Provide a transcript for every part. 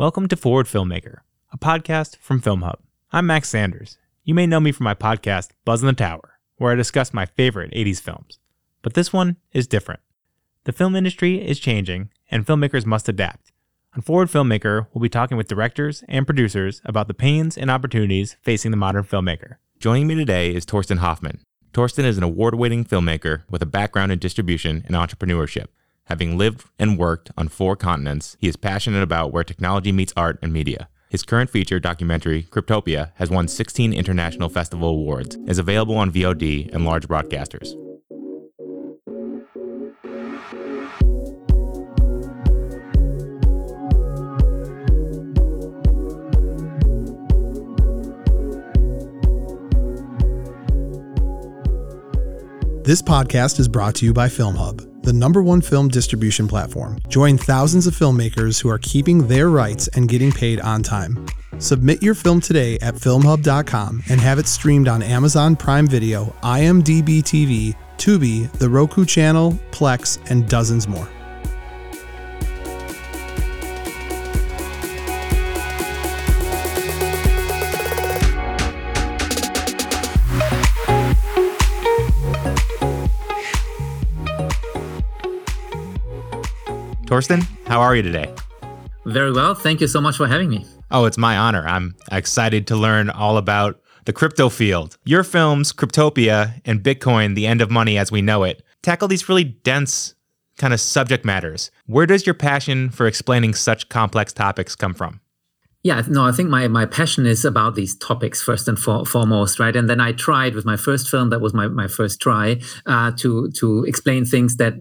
Welcome to Forward Filmmaker, a podcast from Film Hub. I'm Max Sanders. You may know me from my podcast, Buzz in the Tower, where I discuss my favorite 80s films. But this one is different. The film industry is changing, and filmmakers must adapt. On Forward Filmmaker, we'll be talking with directors and producers about the pains and opportunities facing the modern filmmaker. Joining me today is Torsten Hoffmann. Torsten is an award winning filmmaker with a background in distribution and entrepreneurship. Having lived and worked on four continents, he is passionate about where technology meets art and media. His current feature documentary, Cryptopia, has won 16 international festival awards, is available on VOD and large broadcasters. This podcast is brought to you by Film Hub the number one film distribution platform. Join thousands of filmmakers who are keeping their rights and getting paid on time. Submit your film today at filmhub.com and have it streamed on Amazon Prime Video, IMDb TV, Tubi, the Roku channel, Plex, and dozens more. Torsten, how are you today? Very well. Thank you so much for having me. Oh, it's my honor. I'm excited to learn all about the crypto field. Your films, Cryptopia and Bitcoin, The End of Money as We Know It, tackle these really dense kind of subject matters. Where does your passion for explaining such complex topics come from? Yeah, no, I think my, my passion is about these topics first and for, foremost, right? And then I tried with my first film, that was my, my first try, uh, to to explain things that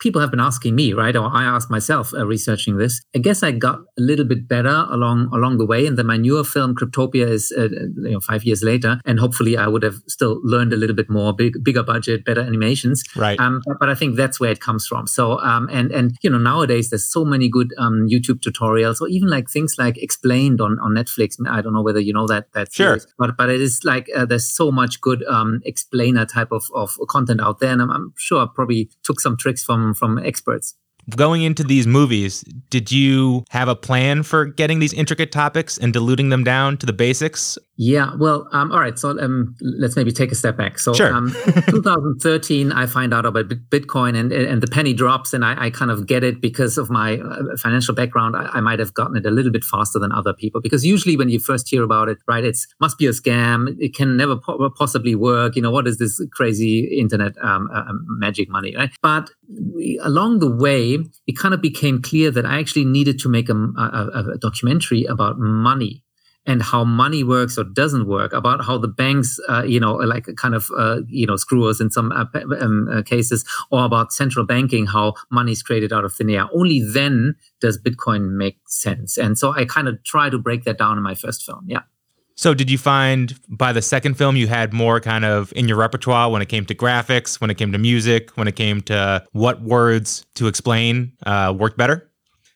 people have been asking me, right? Or I asked myself uh, researching this. I guess I got a little bit better along along the way, and then my newer film Cryptopia is uh, you know five years later, and hopefully I would have still learned a little bit more, big, bigger budget, better animations. Right. Um, but, but, I think that's where it comes from. So um, and and you know nowadays there's so many good um, YouTube tutorials, or even like things like explained on on Netflix. I don't know whether you know that that sure. Series, but but it is like uh, there's so much good um, explainer type of of content out there, and I'm, I'm sure I probably took some tricks from from experts. Going into these movies, did you have a plan for getting these intricate topics and diluting them down to the basics? Yeah, well, um, all right. So um, let's maybe take a step back. So, sure. um, 2013, I find out about Bitcoin, and and the penny drops, and I, I kind of get it because of my uh, financial background. I, I, might have gotten it a little bit faster than other people because usually when you first hear about it, right, it's must be a scam. It can never po- possibly work. You know, what is this crazy internet um, uh, um, magic money, right? But we, along the way, it kind of became clear that I actually needed to make a, a, a documentary about money and how money works or doesn't work, about how the banks, uh, you know, like kind of, uh, you know, screw us in some uh, um, uh, cases, or about central banking, how money is created out of thin air. Only then does Bitcoin make sense. And so I kind of try to break that down in my first film. Yeah. So, did you find by the second film you had more kind of in your repertoire when it came to graphics, when it came to music, when it came to what words to explain uh, worked better?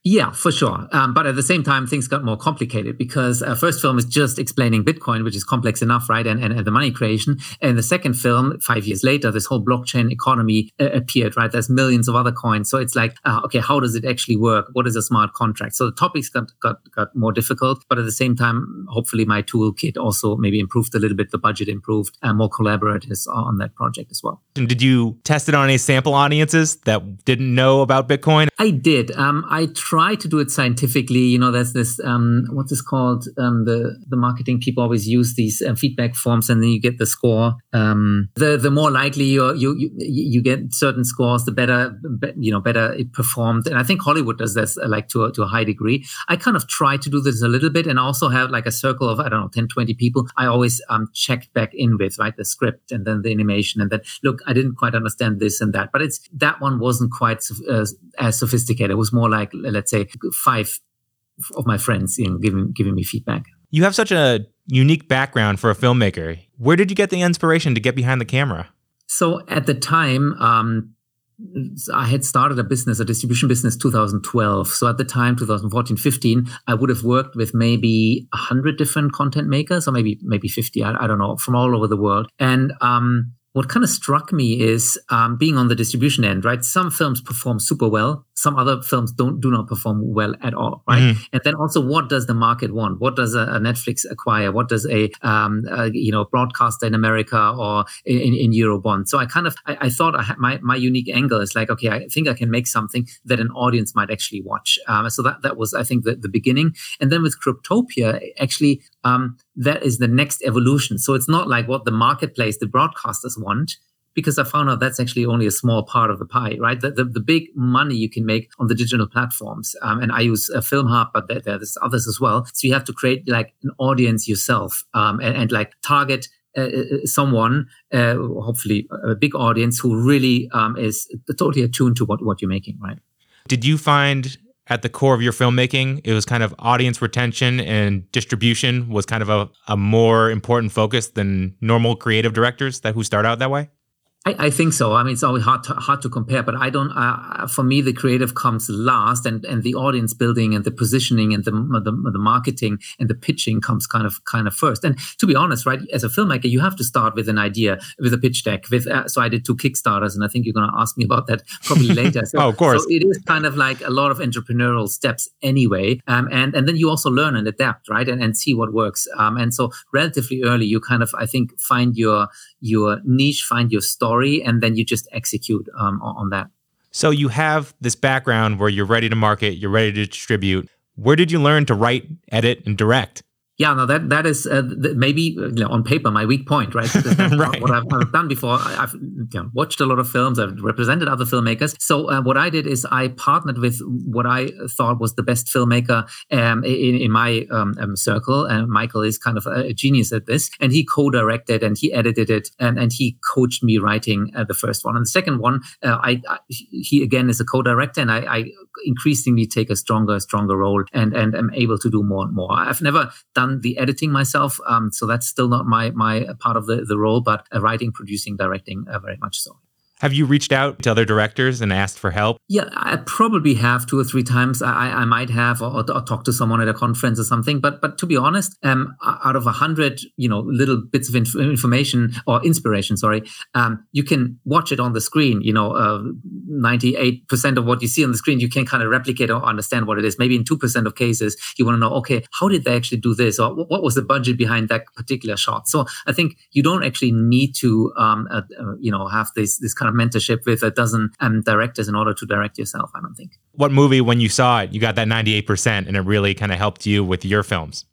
Yeah, for sure. Um, but at the same time, things got more complicated because uh, first film is just explaining Bitcoin, which is complex enough, right? And, and, and the money creation. And the second film, five years later, this whole blockchain economy uh, appeared, right? There's millions of other coins. So it's like, uh, okay, how does it actually work? What is a smart contract? So the topics got, got, got more difficult. But at the same time, hopefully my toolkit also maybe improved a little bit. The budget improved and more collaborators on that project as well. And did you test it on any sample audiences that didn't know about Bitcoin? I did. Um, I tried try to do it scientifically. You know, there's this um, what's this called? Um, the the marketing people always use these uh, feedback forms, and then you get the score. Um, the the more likely you you you get certain scores, the better you know better it performed. And I think Hollywood does this uh, like to a, to a high degree. I kind of try to do this a little bit, and also have like a circle of I don't know 10, 20 people. I always um check back in with right the script and then the animation, and then look, I didn't quite understand this and that, but it's that one wasn't quite uh, as sophisticated. It was more like let's let's say five of my friends you know, giving giving me feedback. You have such a unique background for a filmmaker. Where did you get the inspiration to get behind the camera? So at the time, um, I had started a business, a distribution business, 2012. So at the time, 2014, 15, I would have worked with maybe 100 different content makers, or maybe maybe 50. I, I don't know, from all over the world. And um, what kind of struck me is um, being on the distribution end, right? Some films perform super well, some other films don't do not perform well at all, right? mm-hmm. and then also what does the market want? What does a, a netflix acquire? What does a, um, a, you know broadcaster in america or in, in Europe want? So i kind of i, I thought I had my, my unique angle is like okay i think i can make something that an audience might actually watch. Um, so that that was i think the, the beginning. And then with cryptopia actually um, that is the next evolution. So it's not like what the marketplace the broadcasters want because I found out that's actually only a small part of the pie, right? The, the, the big money you can make on the digital platforms. Um, and I use a Film Hub, but there, there's others as well. So you have to create like an audience yourself um, and, and like target uh, uh, uh someone, uh, hopefully a big audience who really um, is totally attuned to what, what you're making, right? Did you find at the core of your filmmaking, it was kind of audience retention and distribution was kind of a, a more important focus than normal creative directors that who start out that way? I, I, think so. I mean, it's always hard to, hard to compare, but I don't. Uh, for me, the creative comes last, and, and the audience building and the positioning and the, the, the marketing and the pitching comes kind of kind of first. And to be honest, right, as a filmmaker, you have to start with an idea, with a pitch deck. With uh, so I did two Kickstarters, and I think you're going to ask me about that probably later. So, oh, of course. So it is kind of like a lot of entrepreneurial steps anyway, um, and and then you also learn and adapt, right, and, and see what works. Um, and so relatively early, you kind of I think find your your niche, find your story, and then you just execute um, on that. So you have this background where you're ready to market, you're ready to distribute. Where did you learn to write, edit, and direct? Yeah, no, that that is uh, maybe you know, on paper my weak point, right? right. What I've, I've, done before, I've you know, watched a lot of films, I've represented other filmmakers. So uh, what I did is I partnered with what I thought was the best filmmaker um, in, in my um, um, circle. And Michael is kind of a genius at this, and he co-directed and he edited it, and, and he coached me writing uh, the first one. And the second one, uh, I, I, he again is a co-director, and I, I increasingly take a stronger, stronger role, and and am able to do more and more. I've never done done the editing myself, um, so that's still not my my part of the the role, but uh, writing, producing, directing, uh, very much so. Have you reached out to other directors and asked for help? Yeah, I probably have two or three times. I, I might have, or, or, talk to someone at a conference or something. But but to be honest, um, out of a hundred, you know, little bits of inf- information or inspiration, sorry, um, you can watch it on the screen. You know, ninety-eight uh, percent of what you see on the screen, you can kind of replicate or understand what it is. Maybe in two percent of cases, you want to know, okay, how did they actually do this, or what was the budget behind that particular shot? So I think you don't actually need to, um, uh, uh, you know, have this this kind of mentorship with a dozen um, directors in order to direct yourself. I don't think. What movie, when you saw it, you got that 98% and it really kind of helped you with your films?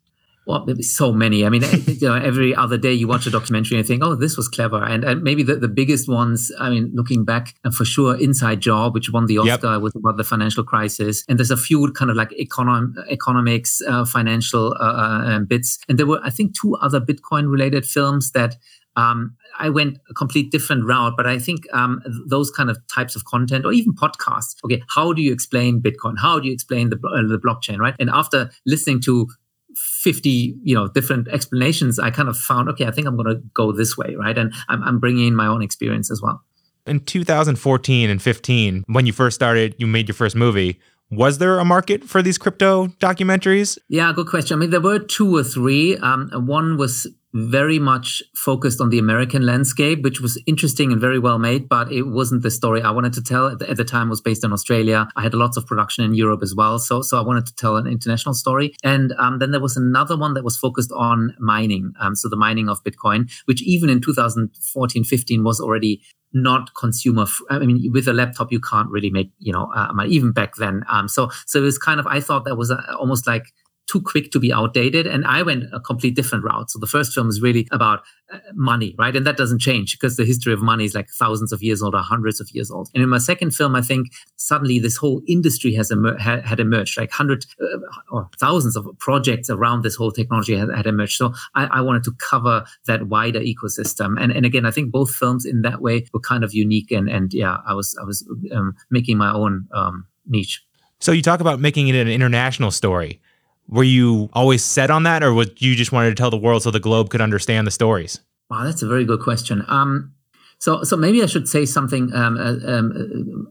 well, so many. I mean, you know, every other day you watch a documentary and think, oh, this was clever. And, and maybe the, the biggest ones, I mean, looking back, for sure, Inside Job, which won the Oscar, yep. was about the financial crisis. And there's a few kind of like econom- economics, uh, financial uh, uh bits. And there were, I think, two other Bitcoin related films that um, I went a complete different route, but I think um, those kind of types of content, or even podcasts. Okay, how do you explain Bitcoin? How do you explain the uh, the blockchain? Right? And after listening to 50 you know different explanations i kind of found okay i think i'm going to go this way right and I'm, I'm bringing in my own experience as well in 2014 and 15 when you first started you made your first movie was there a market for these crypto documentaries? Yeah, good question. I mean, there were two or three. Um, one was very much focused on the American landscape, which was interesting and very well made, but it wasn't the story I wanted to tell. At the, at the time, was based in Australia. I had lots of production in Europe as well, so so I wanted to tell an international story. And um, then there was another one that was focused on mining, um, so the mining of Bitcoin, which even in 2014, 15 was already not consumer. I mean, with a laptop, you can't really make, you know, uh, even back then. Um, so, so it was kind of, I thought that was a, almost like too quick to be outdated. And I went a complete different route. So the first film is really about uh, money, right? And that doesn't change because the history of money is like thousands of years old or hundreds of years old. And in my second film, I think suddenly this whole industry has emer- had emerged, like hundreds uh, or thousands of projects around this whole technology had, had emerged. So I, I, wanted to cover that wider ecosystem. And, and again, I think both films in that way were kind of unique. And, and yeah, I was, I was um, making my own um, niche. So you talk about making it an international story. Were you always set on that, or was you just wanted to tell the world so the globe could understand the stories? Wow, that's a very good question. Um, so, so maybe I should say something um, uh, um,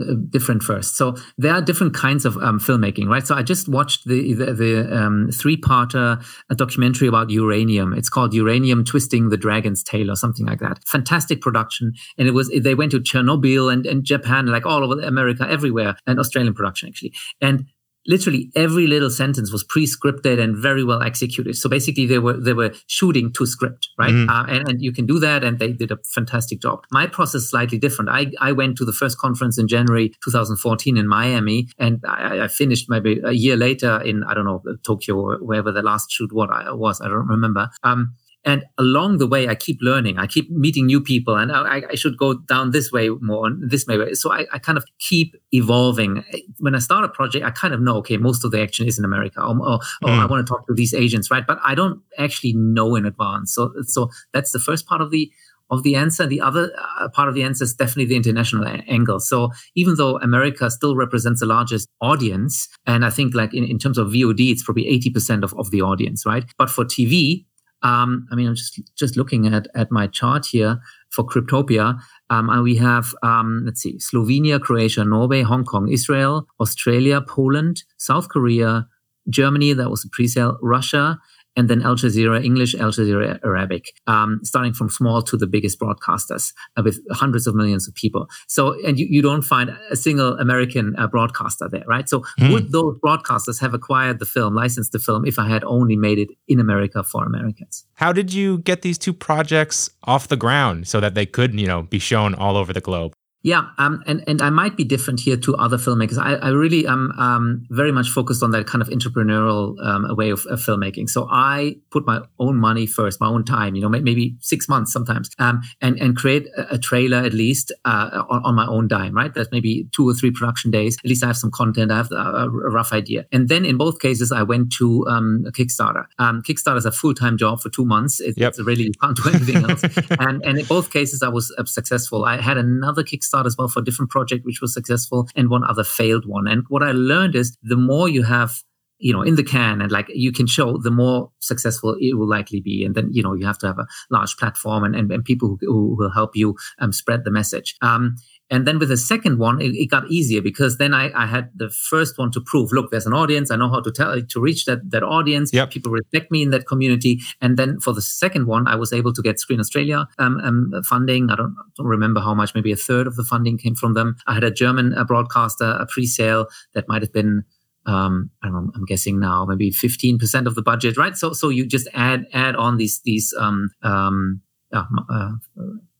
uh, different first. So there are different kinds of um, filmmaking, right? So I just watched the the, the um, three-parter documentary about uranium. It's called Uranium Twisting the Dragon's Tail or something like that. Fantastic production, and it was they went to Chernobyl and, and Japan, like all over America, everywhere, and Australian production actually. And literally every little sentence was pre-scripted and very well executed. So basically, they were they were shooting to script, right? Mm. Uh, and, and you can do that, and they did a fantastic job. My process is slightly different. I I went to the first conference in January 2014 in Miami, and I, I finished maybe a year later in I don't know Tokyo or wherever the last shoot what I was. I don't remember. Um, and along the way, I keep learning. I keep meeting new people, and I, I should go down this way more, this way. So I, I, kind of keep evolving. When I start a project, I kind of know, okay, most of the action is in America, or, or, or mm. I want to talk to these agents, right? But I don't actually know in advance. So, so that's the first part of the of the answer. The other uh, part of the answer is definitely the international a- angle. So even though America still represents the largest audience, and I think like in, in terms of VOD, it's probably 80% of, of the audience, right? But for TV, um, I mean, I'm just just looking at at my chart here for Cryptopia, um, and we have um, let's see, Slovenia, Croatia, Norway, Hong Kong, Israel, Australia, Poland, South Korea, Germany. That was a pre-sale. Russia, and then Al Jazeera English, Al Jazeera Arabic, um, starting from small to the biggest broadcasters uh, with hundreds of millions of people. So, and you, you don't find a single American uh, broadcaster there, right? So, mm. would those broadcasters have acquired the film, licensed the film, if I had only made it in America for Americans? How did you get these two projects off the ground so that they could, you know, be shown all over the globe? Yeah, um, and and I might be different here to other filmmakers. I, I really am um, very much focused on that kind of entrepreneurial um, way of, of, filmmaking. So I put my own money first, my own time. You know, maybe six months sometimes, um, and and create a, trailer at least uh, on, on, my own dime. Right, that's maybe two or three production days. At least I have some content. I have a, a rough idea. And then in both cases, I went to um, Kickstarter. Um, Kickstarter is a full time job for two months. It, yep. It's really you can't do anything else. and and in both cases, I was uh, successful. I had another Kickstarter as well for a different project which was successful and one other failed one. And what I learned is the more you have you know in the can and like you can show the more successful it will likely be and then you know you have to have a large platform and, and, and people who, who, will help you um, spread the message um, and then with the second one, it, it got easier because then I, I, had the first one to prove, look, there's an audience. I know how to tell to reach that that audience. Yep. People respect me in that community. And then for the second one, I was able to get Screen Australia um, um, funding. I don't, don't, remember how much. Maybe a third of the funding came from them. I had a German uh, broadcaster, a pre-sale that might have been um, I don't know, I'm guessing now maybe 15% of the budget, right? So so you just add add on these these um, um, uh, uh,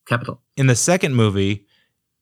capital. In the second movie,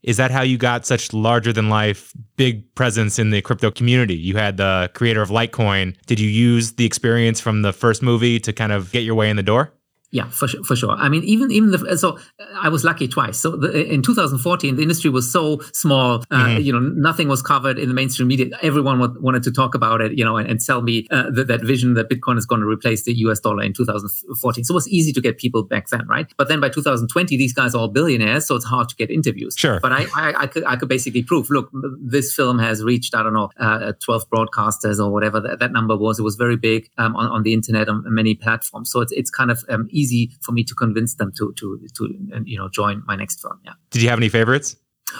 is that how you got such larger than life big presence in the crypto community? You had the creator of litecoin. Did you use the experience from the first movie to kind of get your way in the door yeah, for sure, for sure. I mean, even even the so I was lucky twice. So the, in 2014, the industry was so small. Uh, mm-hmm. You know, nothing was covered in the mainstream media. Everyone wanted to talk about it. You know, and, and sell me uh, that, that vision that Bitcoin is going to replace the U.S. dollar in 2014. So it was easy to get people back then, right? But then by 2020, these guys are all billionaires, so it's hard to get interviews. Sure. But I I, I could I could basically prove. Look, this film has reached I don't know uh, 12 broadcasters or whatever that, that number was. It was very big um, on on the internet on many platforms. So it's it's kind of um, easy for me to convince them to to to you know join my next firm. Yeah. Did you have any favorites?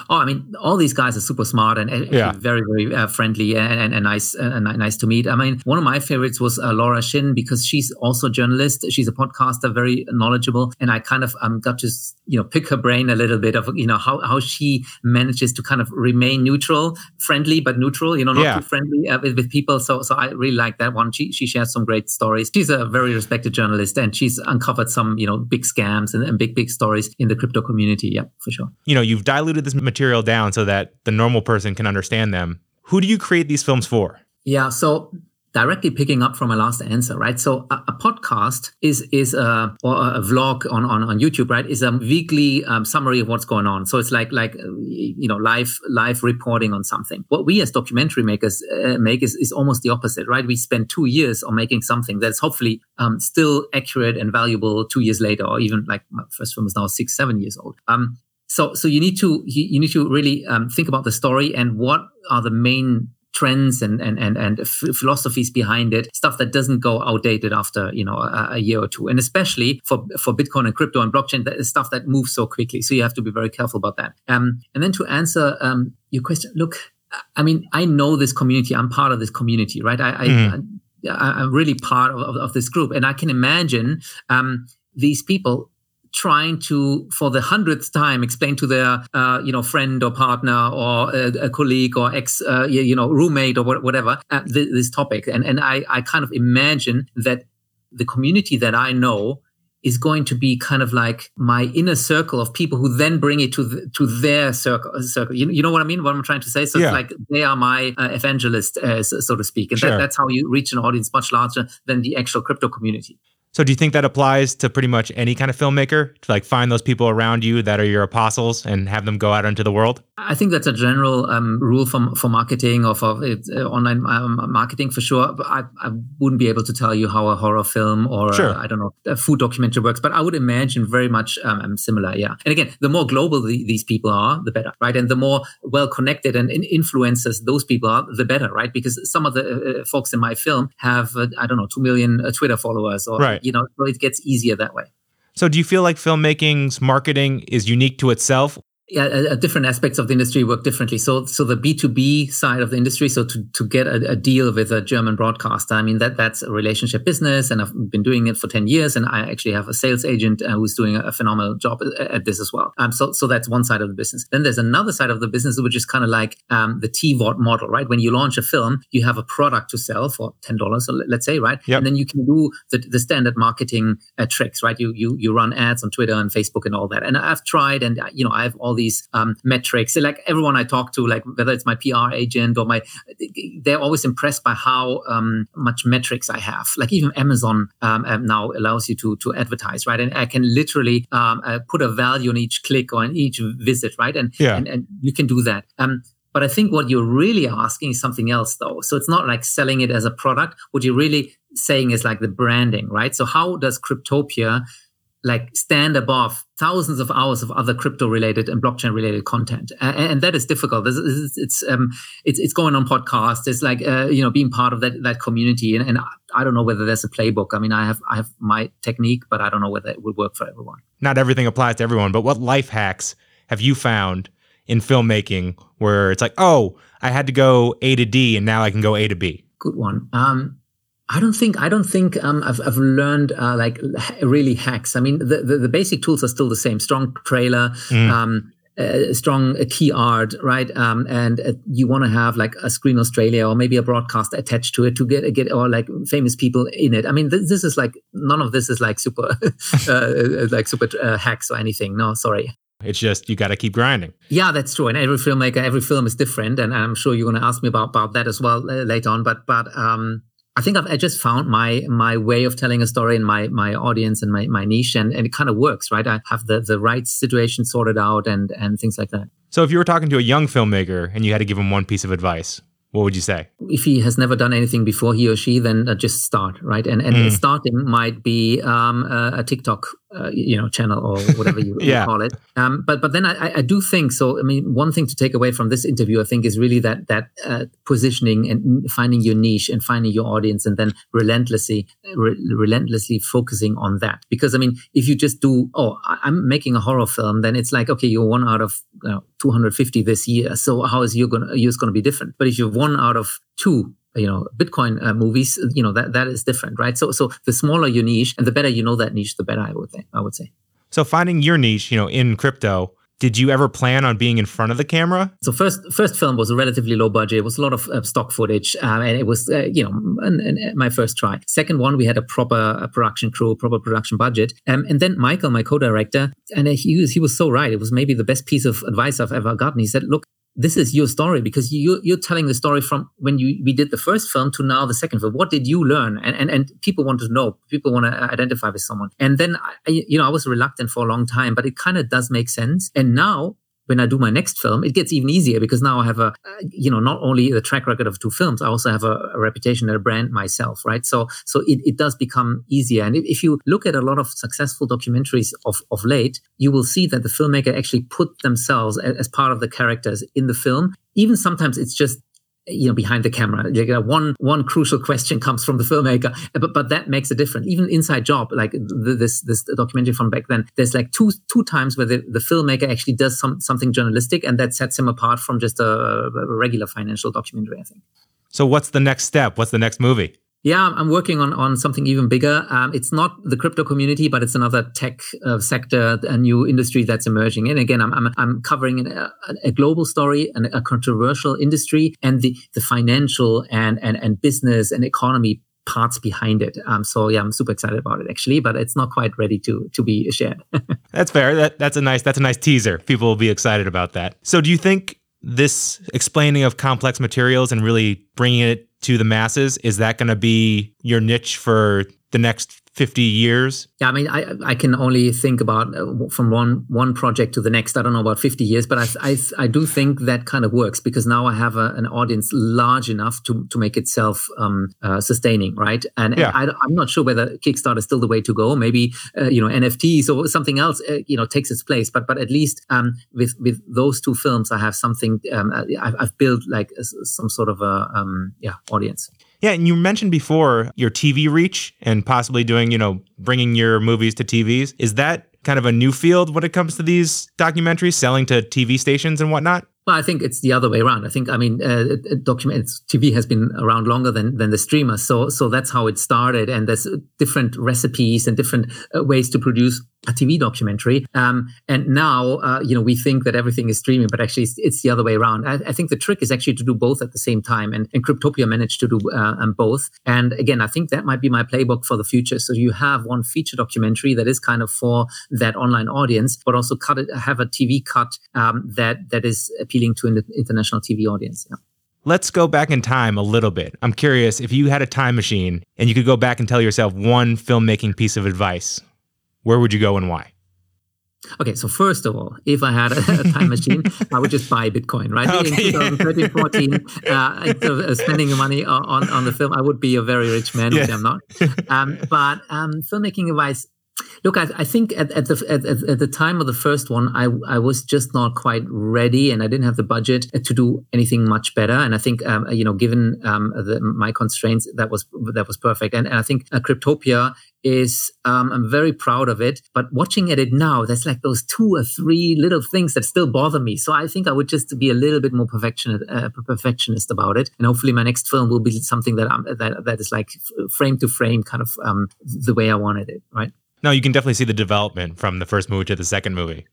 Oh, I mean, all these guys are super smart and yeah. very, very uh, friendly and, and, and nice, uh, nice to meet. I mean, one of my favorites was uh, Laura Shin because she's also a journalist. She's a podcaster, very knowledgeable, and I kind of um, got to you know pick her brain a little bit of you know how how she manages to kind of remain neutral, friendly but neutral. You know, not yeah. too friendly uh, with, with, people. So, so I really like that one. She she shares some great stories. She's a very respected journalist, and she's uncovered some you know big scams and, and big big stories in the crypto community. Yeah, for sure. You know, you've diluted this material down so that the normal person can understand them. Who do you create these films for? Yeah, so directly picking up from my last answer, right? So a, a podcast is is a or a vlog on, on on YouTube, right? Is a weekly um, summary of what's going on. So it's like like you know live live reporting on something. What we as documentary makers uh, make is is almost the opposite, right? We spend two years on making something that's hopefully um, still accurate and valuable two years later, or even like my first film is now six seven years old. Um, so so you need to you, you need to really um, think about the story and what are the main trends and and and, and f- philosophies behind it, stuff that doesn't go outdated after you know a, a, year or two, and especially for for Bitcoin and crypto and blockchain, that is stuff that moves so quickly. So you have to be very careful about that. Um, and then to answer um, your question, look, I mean, I know this community. I'm part of this community, right? I, mm-hmm. I, am really part of, of, of, this group, and I can imagine um, these people trying to for the hundredth time explain to their uh, you know friend or partner or a, a colleague or ex uh, you know roommate or whatever uh, this, this topic and and I, I kind of imagine that the community that I know is going to be kind of like my inner circle of people who then bring it to the, to their circle. circle. You, you know what I mean? What I'm trying to say. So yeah. it's like they are my uh, evangelist, uh, so, so, to speak, and sure. that, that's how you reach an audience much larger than the actual crypto community. So do you think that applies to pretty much any kind of filmmaker to like find those people around you that are your apostles and have them go out into the world? I think that's a general um, rule for, for marketing or for uh, online um, marketing for sure. I, I wouldn't be able to tell you how a horror film or sure. I don't know a food documentary works, but I would imagine very much um, um similar. Yeah, and again, the more global the, these people are, the better, right? And the more well connected and influencers those people are, the better, right? Because some of the uh, uh folks in my film have uh, I don't know two million uh, Twitter followers or right you know, it gets easier that way. So, do you feel like filmmaking's marketing is unique to itself, yeah, uh, different aspects of the industry work differently. So, so the B two B side of the industry, so to, to get a, a, deal with a German broadcaster, I mean that that's a relationship business, and I've been doing it for ten years, and I actually have a sales agent uh, who's doing a, phenomenal job at this as well. Um, so, so that's one side of the business. Then there's another side of the business which is kind of like um, the TVOD model, right? When you launch a film, you have a product to sell for ten dollars, let's say, right? Yep. And then you can do the, the standard marketing uh, tricks, right? You you you run ads on Twitter and Facebook and all that. And I've tried, and you know, I have all these um, metrics. like everyone I talk to, like whether it's my PR agent or my, they're always impressed by how um, much metrics I have. Like even Amazon um, now allows you to to advertise, right? And I can literally um, uh, put a value on each click or on each visit, right? And yeah. and, and you can do that. Um, but I think what you're really asking is something else, though. So it's not like selling it as a product. What you're really saying is like the branding, right? So how does Cryptopia like stand above thousands of hours of other crypto related and blockchain related content and, and that is difficult. It's it's, it's, um, it's, it's going on podcasts. It's like uh, you know being part of that that community. And, and I don't know whether there's a playbook. I mean i have i have my technique but i don't know whether it would work for everyone. Not everything applies to everyone but what life hacks have you found in filmmaking where it's like oh i had to go a to d and now i can go a to b? Good one. Um, I don't think I don't think um, I've I've learned uh, like really hacks. I mean, the, the, the basic tools are still the same: strong trailer, mm. um, uh, strong uh, key art, right? Um, and uh, you want to have like a Screen Australia or maybe a broadcast attached to it to get get or like famous people in it. I mean, this, this is like none of this is like super uh, like super uh, hacks or anything. No, sorry. It's just you got to keep grinding. Yeah, that's true. And every filmmaker, every film is different, and I'm sure you're going to ask me about about that as well later on. But but um, I think I've I just found my my way of telling a story and my my audience and my, my niche and, and it kind of works, right? I have the the right situation sorted out and and things like that. So if you were talking to a young filmmaker and you had to give him one piece of advice, what would you say? If he has never done anything before, he or she, then uh, just start, right? And and mm. starting might be um, a, a, TikTok, uh, you know, channel or whatever you, yeah. you call it. Um, but but then I, I do think so. I mean, one thing to take away from this interview, I think, is really that that uh, positioning and finding your niche and finding your audience, and then relentlessly re- relentlessly focusing on that. Because I mean, if you just do, oh, I'm making a horror film, then it's like okay, you're one out of you know, 250 this year. So how is your gonna yours going to be different? But if you're one out of two you know bitcoin uh, movies you know that that is different right so so the smaller your niche and the better you know that niche the better i would think i would say so finding your niche you know in crypto did you ever plan on being in front of the camera? So first, first film was a relatively low budget. It was a lot of uh, stock footage, um, and it was uh, you know an, an, my first try. Second one, we had a proper a production crew, proper production budget, um, and then Michael, my co-director, and he was he was so right. It was maybe the best piece of advice I've ever gotten. He said, "Look, this is your story because you you're telling the story from when you we did the first film to now the second film. What did you learn? And and, and people want to know. People want to uh, identify with someone. And then I, you know I was reluctant for a long time, but it kind of does make sense. And now when I do my next film, it gets even easier because now I have a, uh, you know, not only the track record of two films, I also have a, a reputation and a brand myself, right? So, so it, it does become easier. And if, if you look at a lot of successful documentaries of, of late, you will see that the filmmaker actually put themselves as, as part of the characters in the film. Even sometimes it's just you know behind the camera. Like, uh, one one crucial question comes from the filmmaker but but that makes a difference. Even inside job like this this documentary from back then there's like two two times where the, the filmmaker actually does some something journalistic and that sets him apart from just a, a regular financial documentary i think. So what's the next step? What's the next movie yeah, I'm working on, on something even bigger. Um, it's not the crypto community, but it's another tech uh, sector, a new industry that's emerging. And again, I'm, I'm, I'm covering a, a, global story and a controversial industry and the, the financial and, and, and business and economy parts behind it. Um, so yeah, I'm super excited about it actually, but it's not quite ready to to be shared. that's fair. That, that's a nice that's a nice teaser. People will be excited about that. So do you think this explaining of complex materials and really bringing it to the masses? Is that going to be your niche for the next 50 years? Yeah, I mean, I I can only think about uh, from one one project to the next. I don't know about 50 years, but I I, I do think that kind of works because now I have a, an audience large enough to to make itself um, uh, sustaining, right? And, yeah. and I, am not sure whether Kickstarter is still the way to go. Maybe uh, you know NFTs or something else uh, you know takes its place. But but at least um, with with those two films, I have something. Um, uh, I've, I've built like some sort of a um, yeah audience. Yeah, and you mentioned before your TV reach and possibly doing, you know, bringing your movies to TVs. Is that kind of a new field when it comes to these documentaries, selling to TV stations and whatnot? Well, I think it's the other way around. I think, I mean, uh, document TV has been around longer than than the streamer, so so that's how it started. And there's different recipes and different uh, ways to produce a TV documentary. Um, and now, uh, you know, we think that everything is streaming, but actually, it's, it's the other way around. I, I, think the trick is actually to do both at the same time, and, and Cryptopia managed to do uh, um, both. And again, I think that might be my playbook for the future. So you have one feature documentary that is kind of for that online audience, but also cut it, have a TV cut um, that that is appealing to an international TV audience. Yeah. Let's go back in time a little bit. I'm curious if you had a time machine and you could go back and tell yourself one filmmaking piece of advice, where would you go and why? Okay, so first of all, if I had a, a time machine, I would just buy Bitcoin, right? Okay. In 2013, 14, uh, instead of uh, spending money on, on the film, I would be a very rich man, yeah. which I'm not. Um, but um, filmmaking advice, Look, I, I think at, at the at, at, the time of the first one, I I was just not quite ready, and I didn't have the budget to do anything much better. And I think um, you know, given um, the, my constraints, that was that was perfect. And, and I think uh, Cryptopia is um, I'm very proud of it. But watching at it now, there's like those two or three little things that still bother me. So I think I would just be a little bit more perfectionist, uh, perfectionist about it. And hopefully, my next film will be something that I'm that that is like frame to frame, kind of um, the way I wanted it. Right. No, you can definitely see the development from the first movie to the second movie.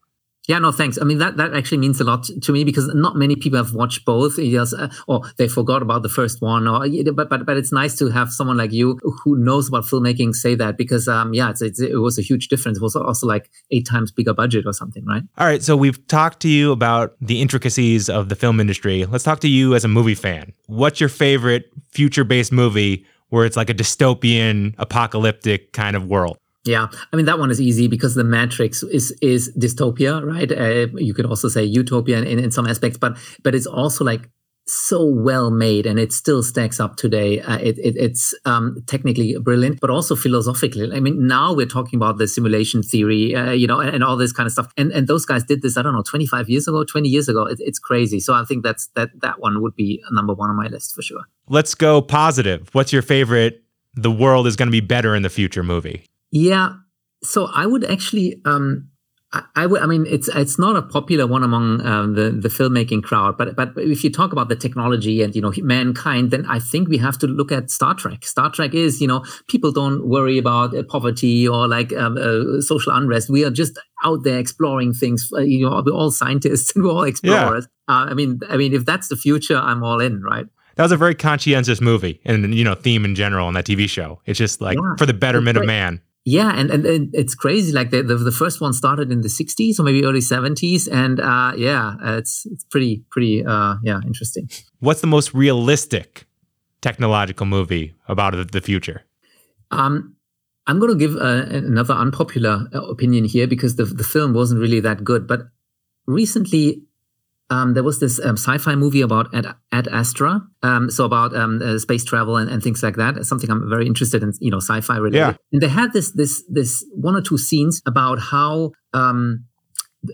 Yeah, no, thanks. I mean, that, that actually means a lot to me because not many people have watched both, yes, uh, or they forgot about the first one. Or but but but it's nice to have someone like you who knows about filmmaking say that because um yeah, it's, it's, it was a huge difference. It was also like eight times bigger budget or something, right? All right, so we've talked to you about the intricacies of the film industry. Let's talk to you as a movie fan. What's your favorite future-based movie where it's like a dystopian, apocalyptic kind of world? Yeah, I mean that one is easy because the Matrix is is dystopia, right? Uh, you could also say utopia in, in some aspects, but but it's also like so well made and it still stacks up today. Uh, it, it, it's um, technically brilliant, but also philosophically. I mean, now we're talking about the simulation theory, uh, you know, and, and, all this kind of stuff. And and those guys did this, I don't know, 25 years ago, 20 years ago. It, it's crazy. So I think that's that that one would be number one on my list for sure. Let's go positive. What's your favorite? The world is going to be better in the future movie. Yeah. So I would actually, um, I, I would. I mean, it's it's not a popular one among um, the the filmmaking crowd, but but if you talk about the technology and you know mankind, then I think we have to look at Star Trek. Star Trek is you know people don't worry about uh, poverty or like um, uh, social unrest. We are just out there exploring things. Uh, you know, we're all scientists and we're all explorers. Yeah. Uh, I mean, I mean, if that's the future, I'm all in, right? that was a very conscientious movie and you know theme in general in that TV show. It's just like yeah. for the betterment of man yeah and, and, and, it's crazy like the, the, the, first one started in the 60s or maybe early 70s and uh, yeah it's it's pretty pretty uh, yeah interesting. What's the most realistic technological movie about the future? Um, i'm going to give uh, another unpopular uh, opinion here because the, the film wasn't really that good but recently um, there was this um, sci-fi movie about Ad, Ad Astra, um, so about um, uh, space travel and, and, things like that. It's something I'm very interested in, you know, sci-fi related. Yeah. And they had this this this one or two scenes about how um,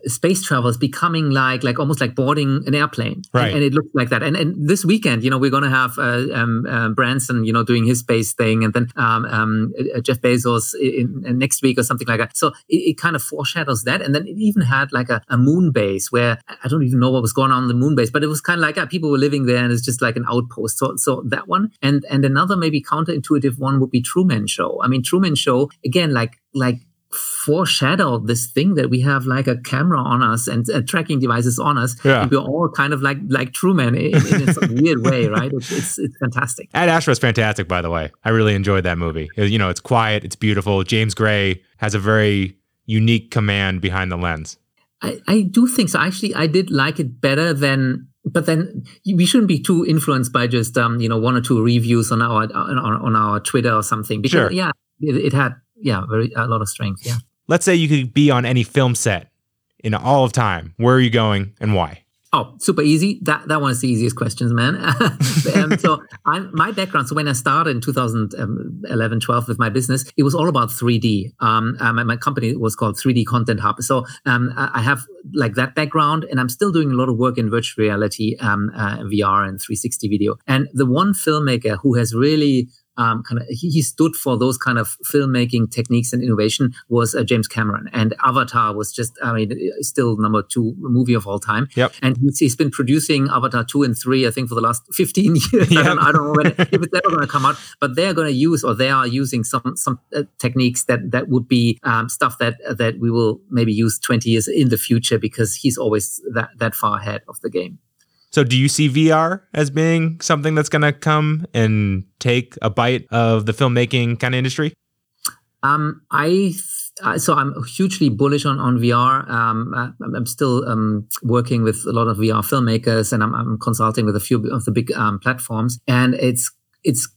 space travel is becoming like like almost like boarding an airplane. Right. and, and it looks like that. And, and this weekend you know we're going to have uh, um, uh, branson you know doing his space thing and then um, um, uh, jeff bezos in, in, next week or something like that. So it, it, kind of foreshadows that. And then it even had like a, a, moon base where i don't even know what was going on in the moon base but it was kind of like people were living there and it's just like an outpost. So so that one and and another maybe counterintuitive one would be truman show. I mean truman show again like like foreshadow this thing that we have like a camera on us and uh, tracking devices on us. Yeah. We're all kind of like like Truman in, in some weird way, right? It's, it's, it's fantastic. Ad Astra is fantastic, by the way. I really enjoyed that movie. You know, it's quiet, it's beautiful. James Gray has a very unique command behind the lens. I, I do think so. Actually, I did like it better than but then we shouldn't be too influenced by just um, you know one or two reviews on our on, on our Twitter or something because sure. yeah it, it, had yeah, very a lot of strength. Yeah. Let's say you could be on any film set in all of time. Where are you going and why? Oh, super easy. That that one is the easiest questions, man. um, so I'm, my background. So when I started in 2011, 12 with my business, it was all about 3D. Um, um, my company was called 3D Content Hub. So um, I have like that background, and I'm still doing a lot of work in virtual reality, um, uh, VR, and 360 video. And the one filmmaker who has really um, kind of he, he, stood for those kind of filmmaking techniques and innovation was uh, James Cameron. And Avatar was just, I mean, still number two movie of all time. Yep. And he's, he's been producing Avatar two and three, I think, for the last fifteen years. Yep. I, don't, I don't know when, if it's ever going to come out, but they are going to use or they are using some some uh, techniques that that would be um, stuff that that we will maybe use twenty years in the future because he's always that that far ahead of the game. So, do you see VR as being something that's going to come and take a bite of the filmmaking kind of industry? Um, I so I'm hugely bullish on on VR. Um, I'm still um, working with a lot of VR filmmakers, and I'm, I'm consulting with a few of the big um, platforms. And it's it's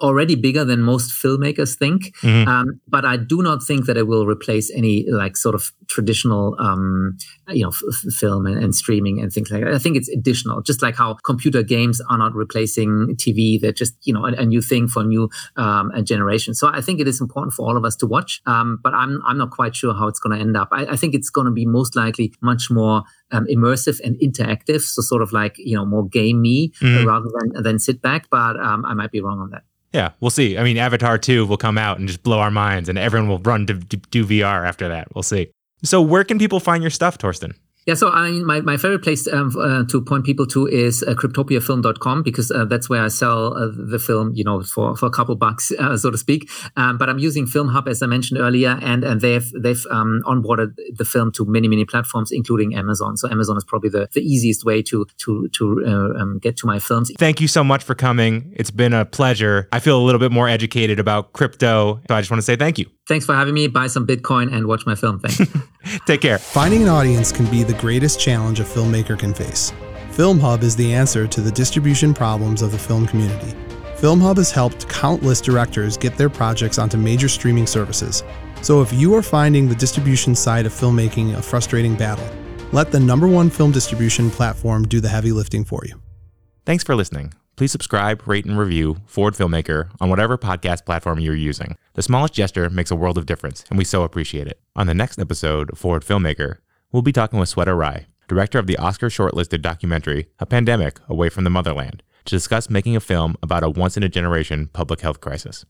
already bigger than most filmmakers think. Mm-hmm. Um, but I do not think that it will replace any like sort of traditional, um, you know, f- film and, and, streaming and things like that. I think it's additional, just like how computer games are not replacing TV. They're just, you know, a, a new thing for a new um, a generation. So I think it is important for all of us to watch. Um, but I'm, I'm not quite sure how it's going to end up. I, I think it's going to be most likely much more um, immersive and interactive. So sort of like, you know, more gamey mm-hmm. rather than, than sit back. But um, I might be wrong on that. Yeah, we'll see. I mean, Avatar 2 will come out and just blow our minds, and everyone will run to do VR after that. We'll see. So, where can people find your stuff, Torsten? Yeah, so I mean, my, my favorite place um, uh, to point people to is uh, cryptopiafilm.com because uh, that's where I sell uh, the film, you know, for, for a couple bucks, uh, so to speak. Um, but I'm using Film Hub, as I mentioned earlier, and, and they've they've um, onboarded the film to many, many platforms, including Amazon. So Amazon is probably the, the easiest way to to to uh, um, get to my films. Thank you so much for coming. It's been a pleasure. I feel a little bit more educated about crypto. So I just want to say thank you. Thanks for having me. Buy some Bitcoin and watch my film. Thanks. Take care. Finding an audience can be the greatest challenge a filmmaker can face. FilmHub is the answer to the distribution problems of the film community. FilmHub has helped countless directors get their projects onto major streaming services. So if you are finding the distribution side of filmmaking a frustrating battle, let the number one film distribution platform do the heavy lifting for you. Thanks for listening. Please subscribe, rate, and review Forward Filmmaker on whatever podcast platform you're using. The smallest gesture makes a world of difference, and we so appreciate it. On the next episode of Forward Filmmaker, we'll be talking with Sweta Rai, director of the Oscar shortlisted documentary A Pandemic Away from the Motherland, to discuss making a film about a once in a generation public health crisis.